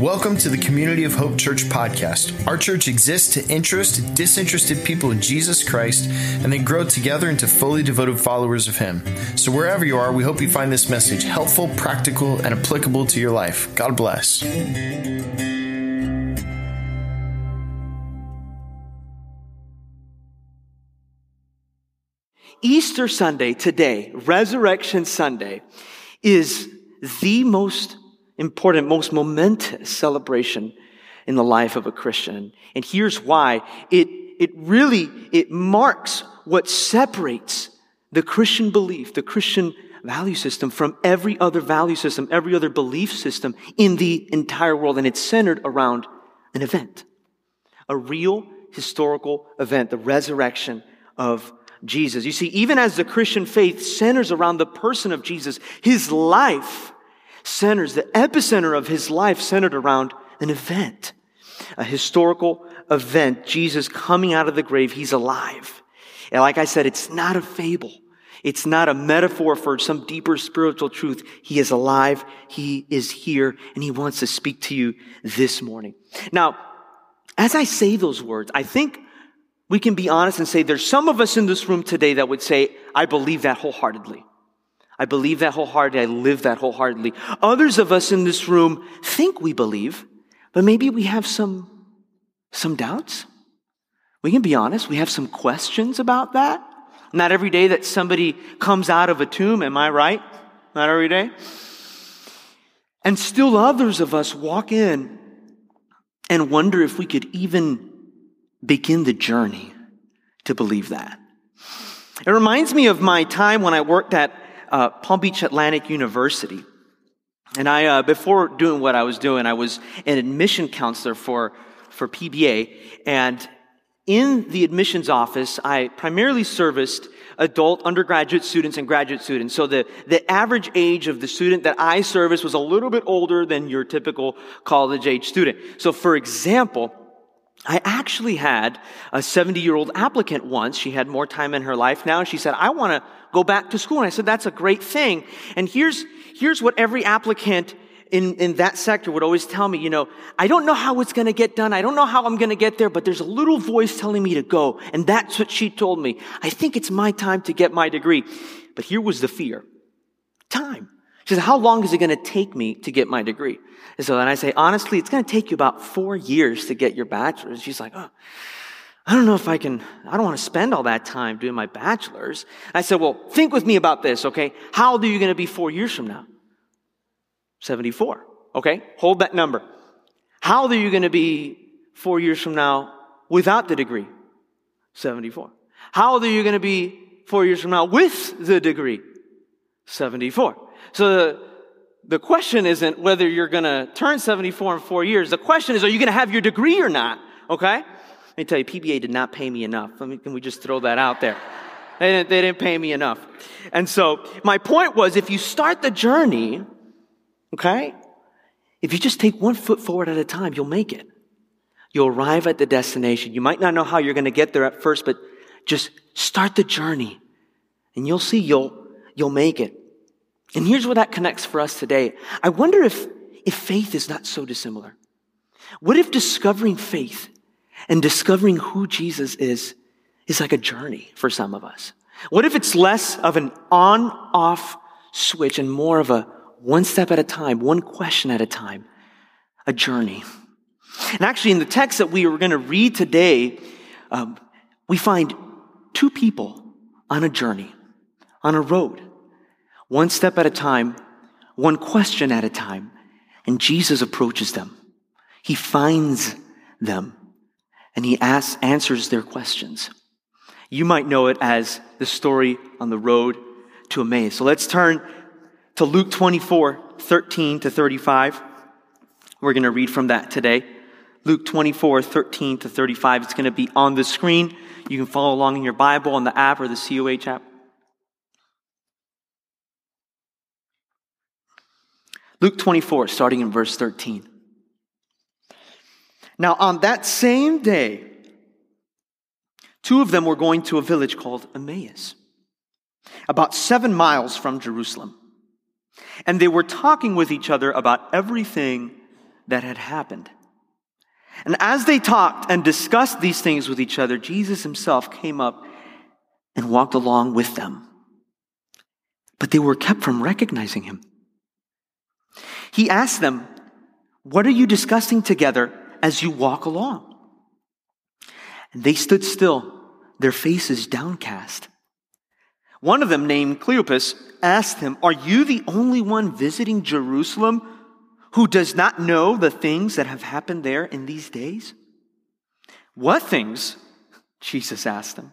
Welcome to the Community of Hope Church podcast. Our church exists to interest disinterested people in Jesus Christ and then grow together into fully devoted followers of Him. So, wherever you are, we hope you find this message helpful, practical, and applicable to your life. God bless. Easter Sunday, today, Resurrection Sunday, is the most important, most momentous celebration in the life of a Christian. And here's why. It, it really, it marks what separates the Christian belief, the Christian value system from every other value system, every other belief system in the entire world. And it's centered around an event, a real historical event, the resurrection of Jesus. You see, even as the Christian faith centers around the person of Jesus, his life centers, the epicenter of his life centered around an event, a historical event. Jesus coming out of the grave, he's alive. And like I said, it's not a fable. It's not a metaphor for some deeper spiritual truth. He is alive. He is here and he wants to speak to you this morning. Now, as I say those words, I think we can be honest and say there's some of us in this room today that would say, I believe that wholeheartedly. I believe that wholeheartedly. I live that wholeheartedly. Others of us in this room think we believe, but maybe we have some, some doubts. We can be honest. We have some questions about that. Not every day that somebody comes out of a tomb, am I right? Not every day. And still others of us walk in and wonder if we could even begin the journey to believe that. It reminds me of my time when I worked at uh, Palm Beach Atlantic University. And I, uh, before doing what I was doing, I was an admission counselor for, for PBA. And in the admissions office, I primarily serviced adult undergraduate students and graduate students. So the, the average age of the student that I serviced was a little bit older than your typical college age student. So for example, I actually had a 70 year old applicant once. She had more time in her life now. She said, I want to go back to school. And I said, that's a great thing. And here's, here's what every applicant in, in that sector would always tell me, you know, I don't know how it's going to get done. I don't know how I'm going to get there, but there's a little voice telling me to go. And that's what she told me. I think it's my time to get my degree. But here was the fear. Time. She says, how long is it going to take me to get my degree? And so then I say, honestly, it's going to take you about four years to get your bachelor's. She's like, oh, I don't know if I can, I don't want to spend all that time doing my bachelor's. I said, well, think with me about this, okay? How old are you going to be four years from now? 74. Okay? Hold that number. How old are you going to be four years from now without the degree? 74. How old are you going to be four years from now with the degree? 74. So the, question isn't whether you're going to turn 74 in four years. The question is, are you going to have your degree or not? Okay? Let me tell you, PBA did not pay me enough. Me, can we just throw that out there? They didn't, they didn't pay me enough. And so my point was, if you start the journey, okay, if you just take one foot forward at a time, you'll make it. You'll arrive at the destination. You might not know how you're going to get there at first, but just start the journey and you'll see you'll, you'll make it. And here's where that connects for us today. I wonder if, if faith is not so dissimilar. What if discovering faith and discovering who Jesus is is like a journey for some of us? What if it's less of an on off switch and more of a one step at a time, one question at a time, a journey? And actually, in the text that we are going to read today, um, we find two people on a journey, on a road one step at a time, one question at a time. And Jesus approaches them. He finds them and he asks, answers their questions. You might know it as the story on the road to Emmaus. So let's turn to Luke 24, 13 to 35. We're going to read from that today. Luke 24, 13 to 35. It's going to be on the screen. You can follow along in your Bible on the app or the COH app. Luke 24, starting in verse 13. Now, on that same day, two of them were going to a village called Emmaus, about seven miles from Jerusalem. And they were talking with each other about everything that had happened. And as they talked and discussed these things with each other, Jesus himself came up and walked along with them. But they were kept from recognizing him. He asked them, What are you discussing together as you walk along? And they stood still, their faces downcast. One of them, named Cleopas, asked him, Are you the only one visiting Jerusalem who does not know the things that have happened there in these days? What things? Jesus asked them.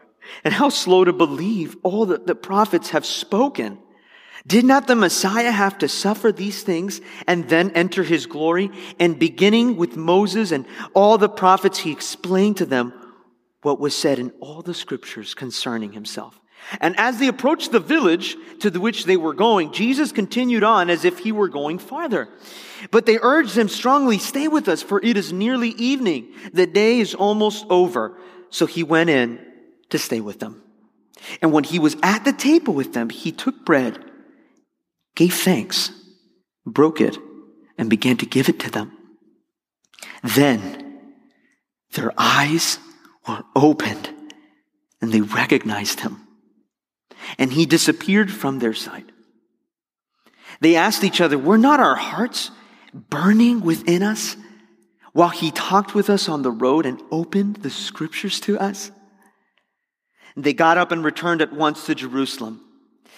and how slow to believe all that the prophets have spoken. Did not the Messiah have to suffer these things and then enter his glory? And beginning with Moses and all the prophets, he explained to them what was said in all the scriptures concerning himself. And as they approached the village to which they were going, Jesus continued on as if he were going farther. But they urged him strongly, stay with us, for it is nearly evening. The day is almost over. So he went in to stay with them. And when he was at the table with them, he took bread, gave thanks, broke it, and began to give it to them. Then their eyes were opened and they recognized him and he disappeared from their sight. They asked each other, Were not our hearts burning within us while he talked with us on the road and opened the scriptures to us? They got up and returned at once to Jerusalem.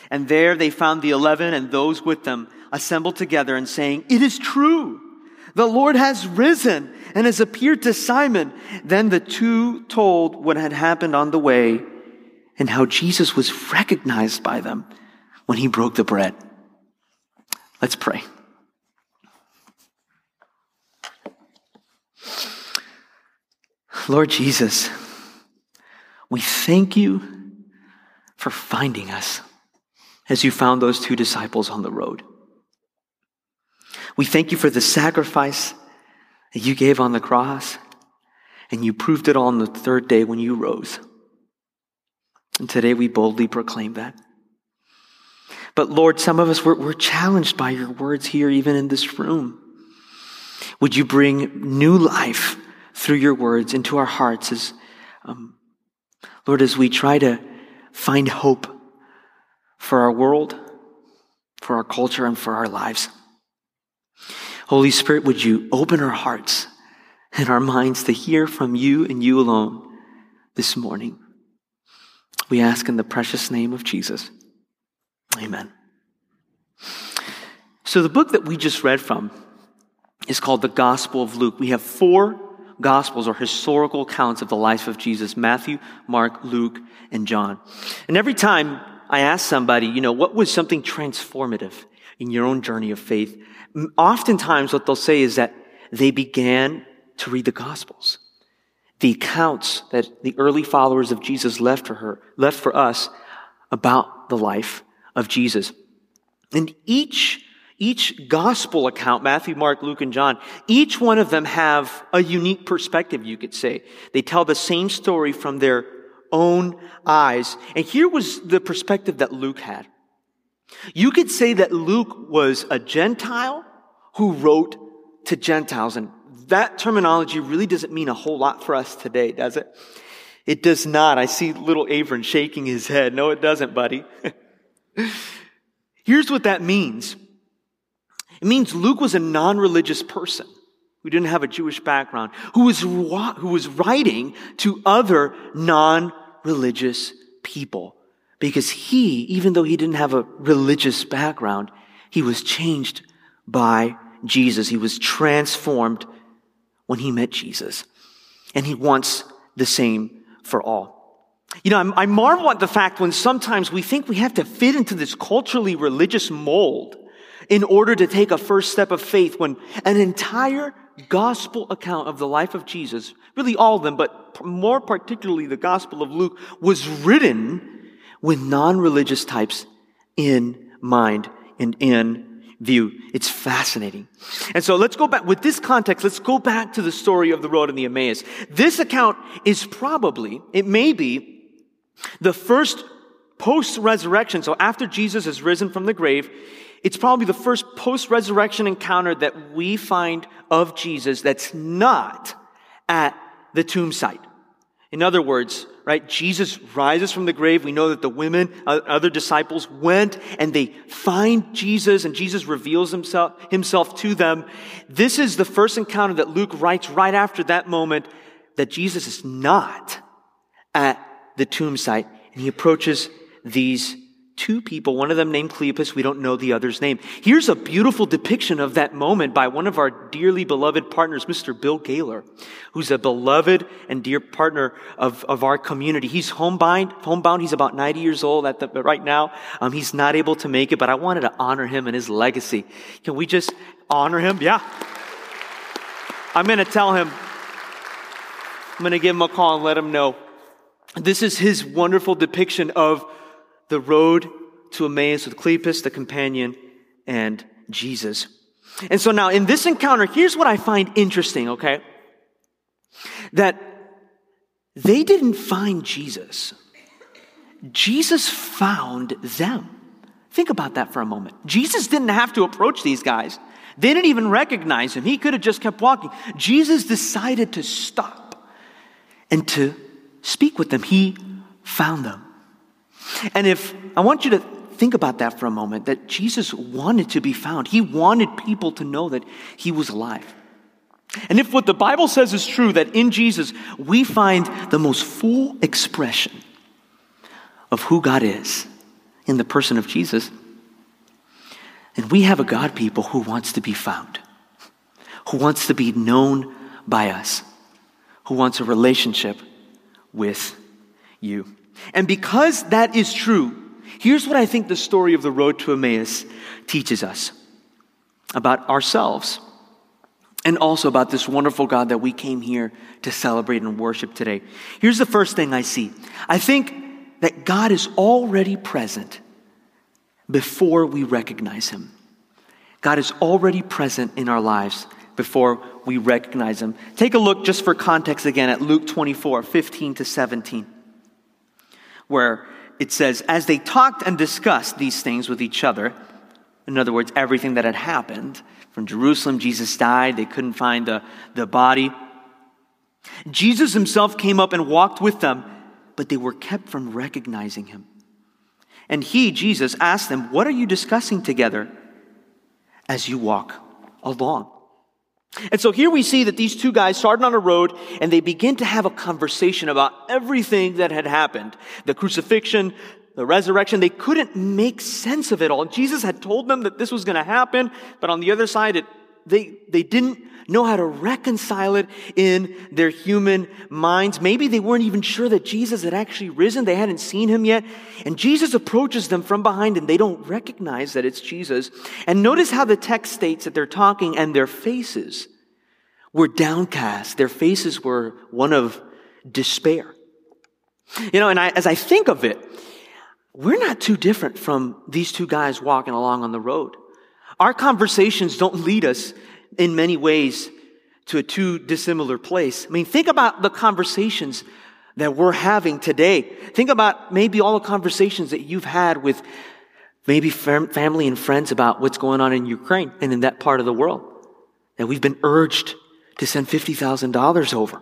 And there they found the eleven and those with them assembled together and saying, It is true. The Lord has risen and has appeared to Simon. Then the two told what had happened on the way and how Jesus was recognized by them when he broke the bread. Let's pray. Lord Jesus, we thank you for finding us as you found those two disciples on the road. We thank you for the sacrifice that you gave on the cross, and you proved it all on the third day when you rose. And today we boldly proclaim that. But Lord, some of us, we're, we're, challenged by your words here, even in this room. Would you bring new life through your words into our hearts as, um, Lord, as we try to find hope for our world, for our culture, and for our lives. Holy Spirit, would you open our hearts and our minds to hear from you and you alone this morning? We ask in the precious name of Jesus. Amen. So, the book that we just read from is called the Gospel of Luke. We have four Gospels or historical accounts of the life of Jesus Matthew, Mark, Luke, and John. And every time I ask somebody, you know, what was something transformative in your own journey of faith? Oftentimes, what they'll say is that they began to read the Gospels the accounts that the early followers of Jesus left for her, left for us about the life of Jesus. And each, each gospel account, Matthew, Mark, Luke, and John, each one of them have a unique perspective, you could say. They tell the same story from their own eyes. And here was the perspective that Luke had. You could say that Luke was a Gentile who wrote to Gentiles and that terminology really doesn't mean a whole lot for us today, does it? It does not. I see little Avron shaking his head. No, it doesn't, buddy. Here's what that means. It means Luke was a non-religious person who didn't have a Jewish background, who was, who was writing to other non-religious people because he, even though he didn't have a religious background, he was changed by Jesus. He was transformed when he met Jesus. And he wants the same for all. You know, I marvel at the fact when sometimes we think we have to fit into this culturally religious mold in order to take a first step of faith when an entire gospel account of the life of Jesus, really all of them, but more particularly the gospel of Luke, was written with non-religious types in mind and in view. It's fascinating. And so let's go back, with this context, let's go back to the story of the road in the Emmaus. This account is probably, it may be, the first post-resurrection, so after Jesus has risen from the grave, it's probably the first post-resurrection encounter that we find of Jesus that's not at the tomb site. In other words, right? Jesus rises from the grave. We know that the women, uh, other disciples went and they find Jesus and Jesus reveals himself, himself to them. This is the first encounter that Luke writes right after that moment that Jesus is not at the tomb site and he approaches these two people, one of them named Cleopas. We don't know the other's name. Here's a beautiful depiction of that moment by one of our dearly beloved partners, Mr. Bill Gaylor, who's a beloved and dear partner of, of our community. He's homebound, homebound. He's about 90 years old at the, right now. Um, he's not able to make it, but I wanted to honor him and his legacy. Can we just honor him? Yeah. I'm going to tell him, I'm going to give him a call and let him know. This is his wonderful depiction of the road to Emmaus with Cleopas, the companion, and Jesus. And so now in this encounter, here's what I find interesting, okay? That they didn't find Jesus. Jesus found them. Think about that for a moment. Jesus didn't have to approach these guys. They didn't even recognize him. He could have just kept walking. Jesus decided to stop and to speak with them. He found them. And if I want you to think about that for a moment, that Jesus wanted to be found, he wanted people to know that he was alive. And if what the Bible says is true, that in Jesus we find the most full expression of who God is in the person of Jesus, and we have a God people who wants to be found, who wants to be known by us, who wants a relationship with you. And because that is true, here's what I think the story of the road to Emmaus teaches us about ourselves and also about this wonderful God that we came here to celebrate and worship today. Here's the first thing I see I think that God is already present before we recognize Him. God is already present in our lives before we recognize Him. Take a look just for context again at Luke 24 15 to 17 where it says, as they talked and discussed these things with each other, in other words, everything that had happened from Jerusalem, Jesus died, they couldn't find the, the body. Jesus himself came up and walked with them, but they were kept from recognizing him. And he, Jesus, asked them, What are you discussing together as you walk along? And so here we see that these two guys started on a road and they begin to have a conversation about everything that had happened. The crucifixion, the resurrection, they couldn't make sense of it all. Jesus had told them that this was going to happen, but on the other side, it, they, they didn't know how to reconcile it in their human minds. Maybe they weren't even sure that Jesus had actually risen. They hadn't seen him yet. And Jesus approaches them from behind and they don't recognize that it's Jesus. And notice how the text states that they're talking and their faces were downcast. Their faces were one of despair. You know, and I, as I think of it, we're not too different from these two guys walking along on the road. Our conversations don't lead us in many ways to a too dissimilar place. I mean, think about the conversations that we're having today. Think about maybe all the conversations that you've had with maybe family and friends about what's going on in Ukraine and in that part of the world. That we've been urged to send $50,000 over.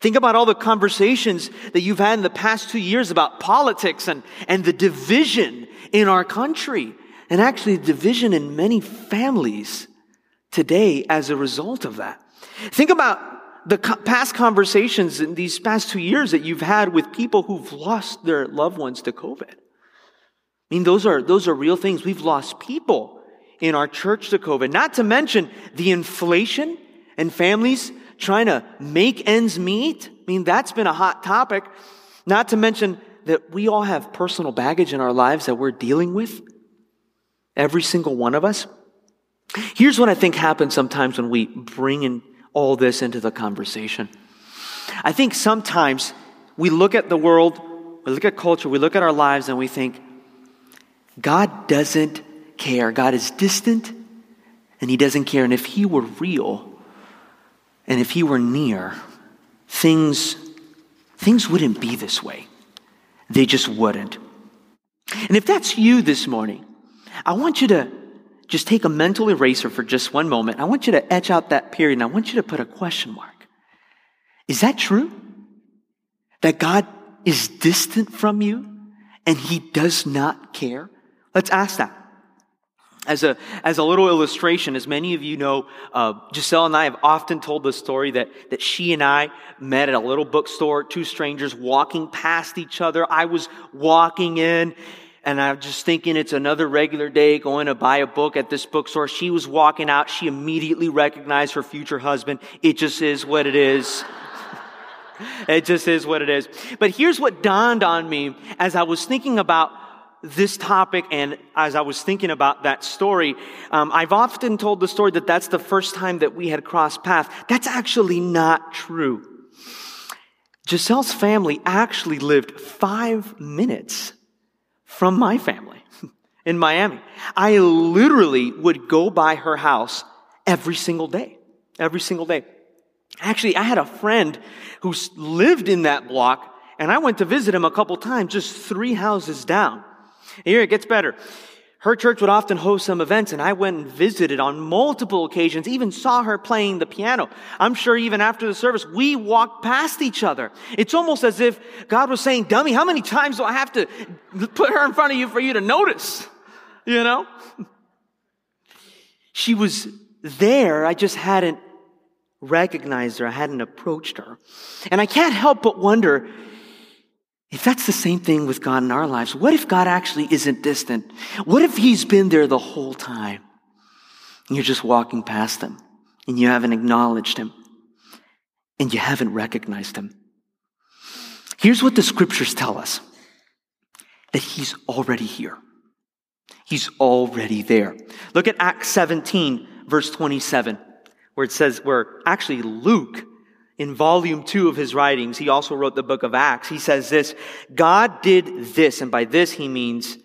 Think about all the conversations that you've had in the past two years about politics and, and the division in our country, and actually division in many families today as a result of that. Think about the past conversations in these past two years that you've had with people who've lost their loved ones to COVID. I mean, those are, those are real things. We've lost people in our church to COVID, not to mention the inflation and families trying to make ends meet. I mean, that's been a hot topic. Not to mention that we all have personal baggage in our lives that we're dealing with. Every single one of us. Here's what I think happens sometimes when we bring in all this into the conversation. I think sometimes we look at the world, we look at culture, we look at our lives, and we think, God doesn't care. God is distant, and He doesn't care. And if He were real, and if He were near, things, things wouldn't be this way. They just wouldn't. And if that's you this morning, I want you to just take a mental eraser for just one moment. I want you to etch out that period and I want you to put a question mark. Is that true? That God is distant from you and he does not care? Let's ask that. As a, as a little illustration, as many of you know, uh, Giselle and I have often told the story that, that she and I met at a little bookstore, two strangers walking past each other. I was walking in and I'm just thinking it's another regular day going to buy a book at this bookstore. She was walking out. She immediately recognized her future husband. It just is what it is. it just is what it is. But here's what dawned on me as I was thinking about this topic and as I was thinking about that story, um, I've often told the story that that's the first time that we had crossed paths. That's actually not true. Giselle's family actually lived five minutes from my family in Miami. I literally would go by her house every single day. Every single day. Actually, I had a friend who lived in that block and I went to visit him a couple times, just three houses down. Here it gets better. Her church would often host some events, and I went and visited on multiple occasions, even saw her playing the piano. I'm sure even after the service, we walked past each other. It's almost as if God was saying, Dummy, how many times do I have to put her in front of you for you to notice? You know? She was there, I just hadn't recognized her, I hadn't approached her. And I can't help but wonder if that's the same thing with God in our lives, what if God actually isn't distant? What if He's been there the whole time? And you're just walking past Him and you haven't acknowledged Him and you haven't recognized Him. Here's what the scriptures tell us that He's already here. He's already there. Look at Acts 17, verse 27, where it says, where actually Luke in volume two of his writings, he also wrote the book of Acts. He says this, God did this, and by this he means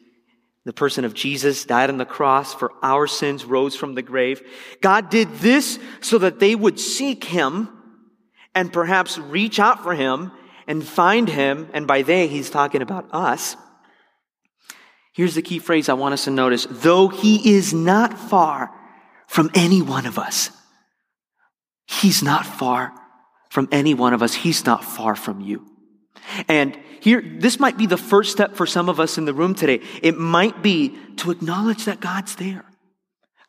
the person of Jesus died on the cross for our sins, rose from the grave. God did this so that they would seek him and perhaps reach out for him and find him. And by they, he's talking about us. Here's the key phrase I want us to notice. Though he is not far from any one of us, he's not far from any one of us. He's not far from you. And here, this might be the first step for some of us in the room today. It might be to acknowledge that God's there.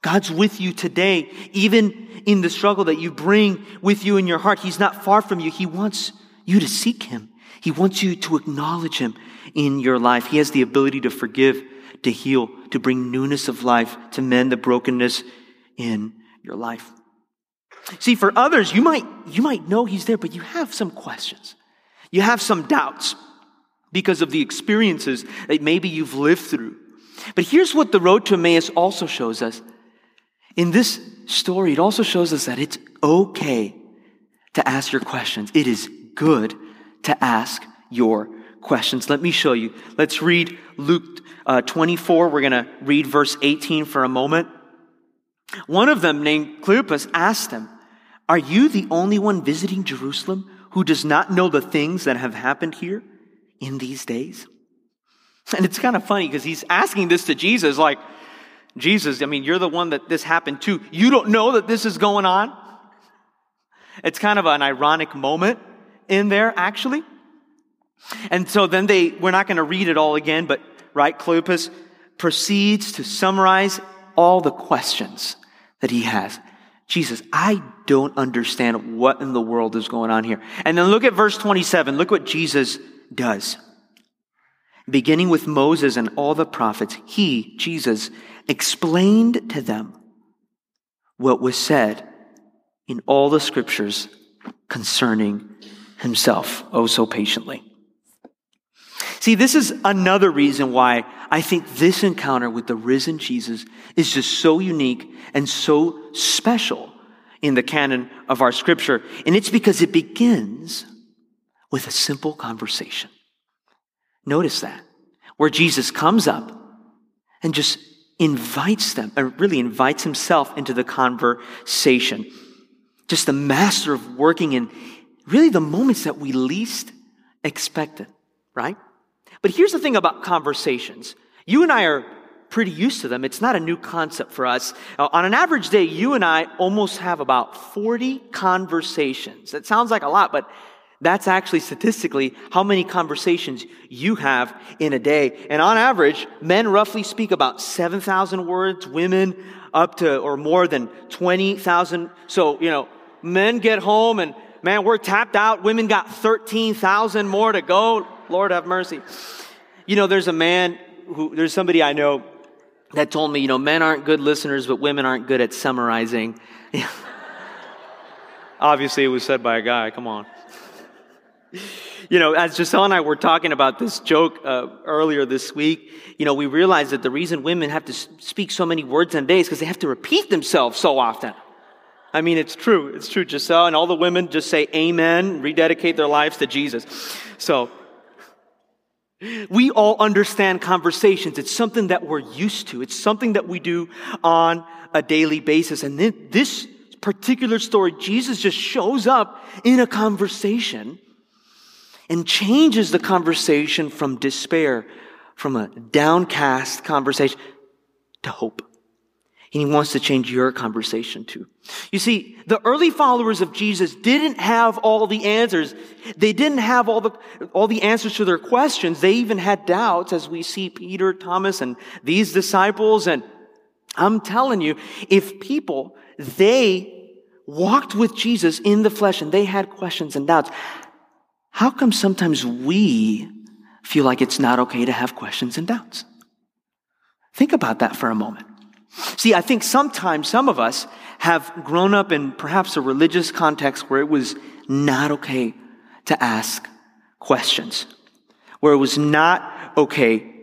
God's with you today, even in the struggle that you bring with you in your heart. He's not far from you. He wants you to seek Him. He wants you to acknowledge Him in your life. He has the ability to forgive, to heal, to bring newness of life, to mend the brokenness in your life. See, for others, you might, you might know he's there, but you have some questions. You have some doubts because of the experiences that maybe you've lived through. But here's what the road to Emmaus also shows us. In this story, it also shows us that it's okay to ask your questions. It is good to ask your questions. Let me show you. Let's read Luke uh, 24. We're going to read verse 18 for a moment. One of them, named Cleopas, asked him, are you the only one visiting Jerusalem who does not know the things that have happened here in these days? And it's kind of funny because he's asking this to Jesus, like, Jesus, I mean, you're the one that this happened to. You don't know that this is going on? It's kind of an ironic moment in there, actually. And so then they, we're not going to read it all again, but, right, Cleopas proceeds to summarize all the questions that he has. Jesus, I don't understand what in the world is going on here. And then look at verse 27. Look what Jesus does. beginning with Moses and all the prophets, he, Jesus, explained to them what was said in all the scriptures concerning himself, oh so patiently. See, this is another reason why I think this encounter with the risen Jesus is just so unique and so special in the canon of our scripture. And it's because it begins with a simple conversation. Notice that, where Jesus comes up and just invites them, or really invites himself into the conversation. Just the master of working in really the moments that we least expect it, right? But here's the thing about conversations. You and I are pretty used to them. It's not a new concept for us. Uh, on an average day, you and I almost have about 40 conversations. That sounds like a lot, but that's actually statistically how many conversations you have in a day. And on average, men roughly speak about 7,000 words, women up to or more than 20,000. So, you know, men get home and man, we're tapped out. Women got 13,000 more to go. Lord have mercy. You know, there's a man who, there's somebody I know that told me, you know, men aren't good listeners, but women aren't good at summarizing. Obviously, it was said by a guy. Come on. You know, as Giselle and I were talking about this joke uh, earlier this week, you know, we realized that the reason women have to speak so many words in a day is because they have to repeat themselves so often. I mean, it's true. It's true, Giselle. And all the women just say amen, rededicate their lives to Jesus. So, we all understand conversations. It's something that we're used to. It's something that we do on a daily basis. And then this particular story, Jesus just shows up in a conversation and changes the conversation from despair, from a downcast conversation to hope. And he wants to change your conversation too. You see, the early followers of Jesus didn't have all the answers. They didn't have all the, all the answers to their questions. They even had doubts as we see Peter, Thomas, and these disciples. And I'm telling you, if people, they walked with Jesus in the flesh and they had questions and doubts, how come sometimes we feel like it's not okay to have questions and doubts? Think about that for a moment. See, I think sometimes some of us have grown up in perhaps a religious context where it was not okay to ask questions, where it was not okay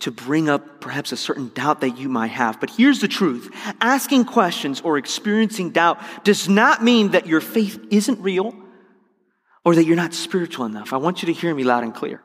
to bring up perhaps a certain doubt that you might have. But here's the truth. Asking questions or experiencing doubt does not mean that your faith isn't real or that you're not spiritual enough. I want you to hear me loud and clear.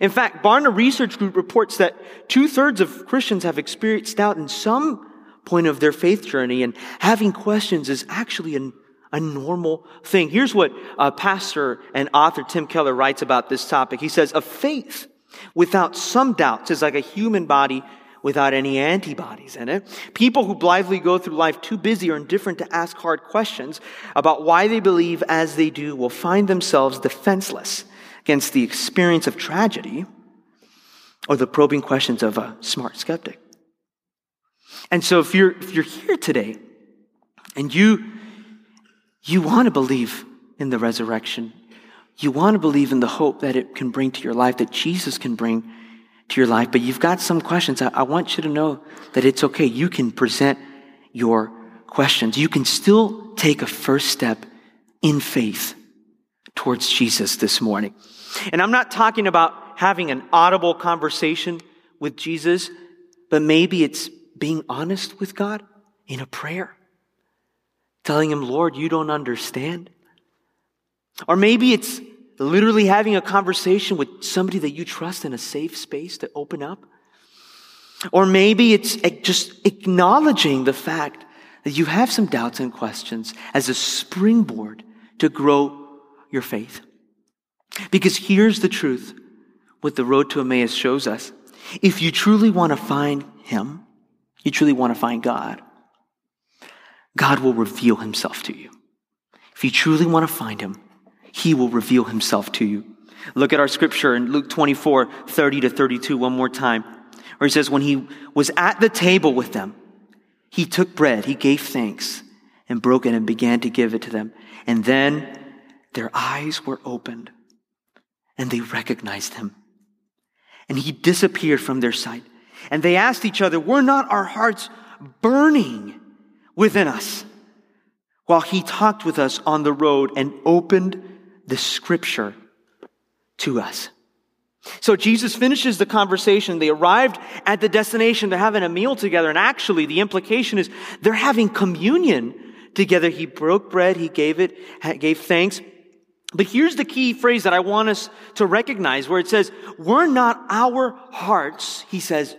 In fact, Barna Research Group reports that two thirds of Christians have experienced doubt in some point of their faith journey, and having questions is actually an, a normal thing. Here's what uh, pastor and author Tim Keller writes about this topic. He says, A faith without some doubts is like a human body without any antibodies in it. People who blithely go through life too busy or indifferent to ask hard questions about why they believe as they do will find themselves defenseless against the experience of tragedy or the probing questions of a smart skeptic. And so if you're, if you're here today and you, you want to believe in the resurrection, you want to believe in the hope that it can bring to your life, that Jesus can bring to your life, but you've got some questions. I, I want you to know that it's okay. You can present your questions. You can still take a first step in faith towards Jesus this morning. And I'm not talking about having an audible conversation with Jesus, but maybe it's being honest with God in a prayer, telling Him, Lord, you don't understand. Or maybe it's literally having a conversation with somebody that you trust in a safe space to open up. Or maybe it's just acknowledging the fact that you have some doubts and questions as a springboard to grow your faith. Because here's the truth what the road to Emmaus shows us. If you truly want to find Him, you truly want to find God, God will reveal Himself to you. If you truly want to find Him, He will reveal Himself to you. Look at our scripture in Luke 24, 30 to 32 one more time, where He says, When He was at the table with them, He took bread, He gave thanks, and broke it and began to give it to them. And then their eyes were opened and they recognized him. And he disappeared from their sight. And they asked each other, Were not our hearts burning within us while he talked with us on the road and opened the scripture to us? So Jesus finishes the conversation. They arrived at the destination. They're having a meal together. And actually, the implication is they're having communion together. He broke bread. He gave it, gave thanks. But here's the key phrase that I want us to recognize where it says, we're not our hearts, he says,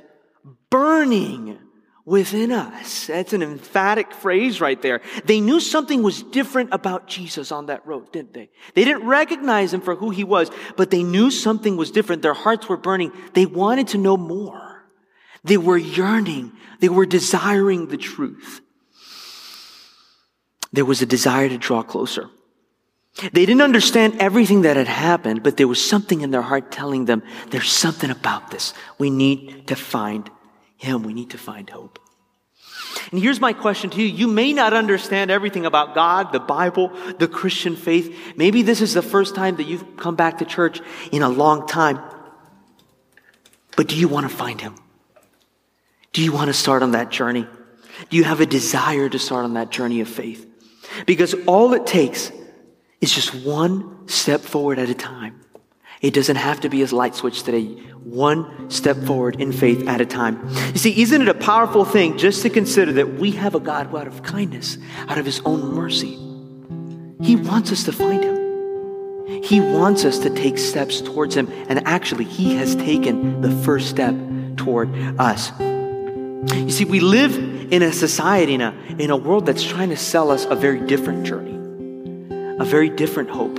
burning within us. That's an emphatic phrase right there. They knew something was different about Jesus on that road, didn't they? They didn't recognize him for who he was, but they knew something was different. Their hearts were burning. They wanted to know more. They were yearning. They were desiring the truth. There was a desire to draw closer. They didn't understand everything that had happened, but there was something in their heart telling them, there's something about this. We need to find Him. We need to find hope. And here's my question to you. You may not understand everything about God, the Bible, the Christian faith. Maybe this is the first time that you've come back to church in a long time. But do you want to find Him? Do you want to start on that journey? Do you have a desire to start on that journey of faith? Because all it takes is just one step forward at a time. It doesn't have to be a light switch today. One step forward in faith at a time. You see, isn't it a powerful thing just to consider that we have a God who, out of kindness, out of his own mercy, he wants us to find him. He wants us to take steps towards him. And actually, he has taken the first step toward us. You see, we live in a society, in a, in a world that's trying to sell us a very different journey a very different hope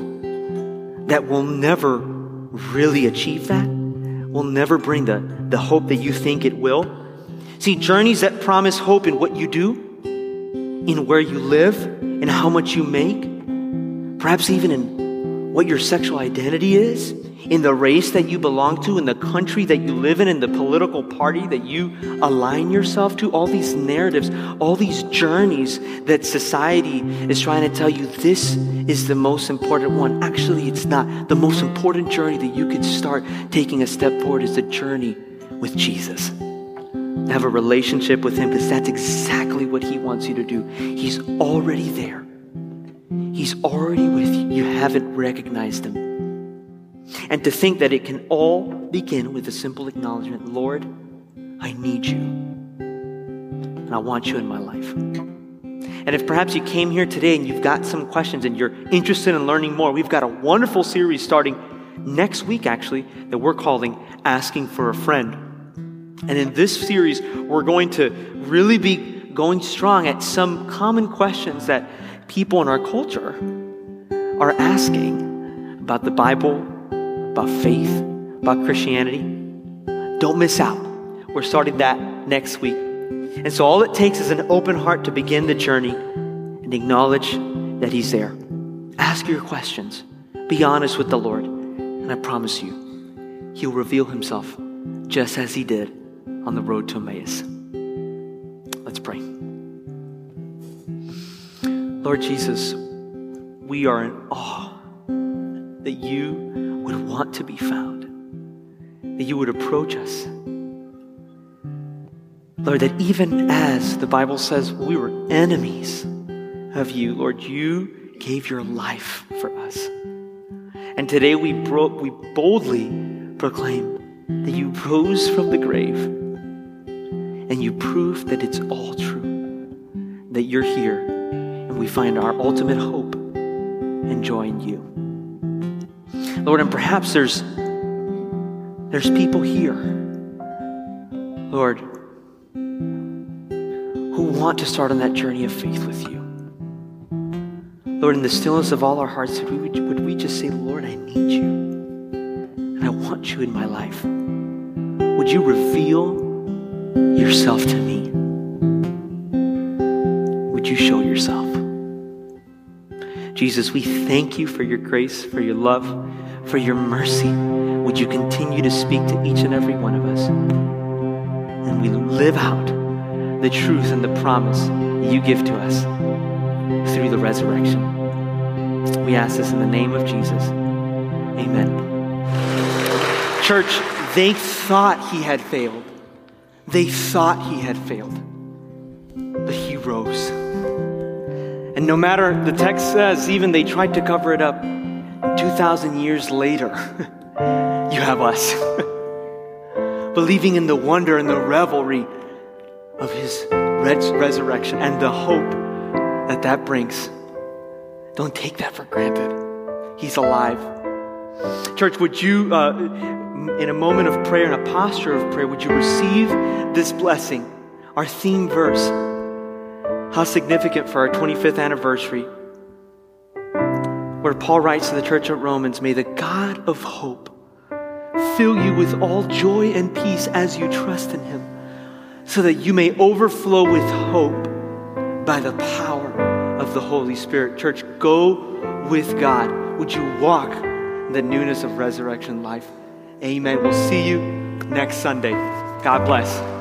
that will never really achieve that, will never bring the, the hope that you think it will. See, journeys that promise hope in what you do, in where you live, in how much you make, perhaps even in what your sexual identity is, in the race that you belong to, in the country that you live in, in the political party that you align yourself to, all these narratives, all these journeys that society is trying to tell you this is the most important one. Actually, it's not. The most important journey that you could start taking a step forward is the journey with Jesus. Have a relationship with Him because that's exactly what He wants you to do. He's already there. He's already with you. You haven't recognized Him. And to think that it can all begin with a simple acknowledgement Lord, I need you. And I want you in my life. And if perhaps you came here today and you've got some questions and you're interested in learning more, we've got a wonderful series starting next week, actually, that we're calling Asking for a Friend. And in this series, we're going to really be going strong at some common questions that people in our culture are asking about the Bible, about faith, about Christianity. Don't miss out. We're starting that next week. And so all it takes is an open heart to begin the journey and acknowledge that He's there. Ask your questions. Be honest with the Lord. And I promise you, He'll reveal Himself just as He did on the road to Emmaus. Let's pray. Lord Jesus, we are in awe that you would want to be found, that you would approach us. Lord, that even as the Bible says we were enemies of you, Lord, you gave your life for us. And today we, bro- we boldly proclaim that you rose from the grave and you prove that it's all true, that you're here, and we find our ultimate hope and joy in you. Lord, and perhaps there's there's people here, Lord, who want to start on that journey of faith with you. Lord, in the stillness of all our hearts, would we, would we just say, Lord, I need you, and I want you in my life. Would you reveal yourself to me? Would you show yourself? Jesus, we thank you for your grace, for your love, for your mercy. Would you continue to speak to each and every one of us? And we live out the truth and the promise you give to us through the resurrection. We ask this in the name of Jesus. Amen. Church, They thought he had failed. They thought he had failed. But he rose. And no matter, the text says, even they tried to cover it up, 2,000 years later, you have us. Believing in the wonder and the revelry of his res- resurrection and the hope that that brings. Don't take that for granted. He's alive. Church, would you, uh, in a moment of prayer, in a posture of prayer, would you receive this blessing? Our theme verse. How significant for our 25th anniversary. Where Paul writes to the church at Romans, May the God of hope fill you with all joy and peace as you trust in him, so that you may overflow with hope by the power of the Holy Spirit. Church, go with God. Would you walk in the newness of resurrection life? Amen. We'll see you next Sunday. God bless.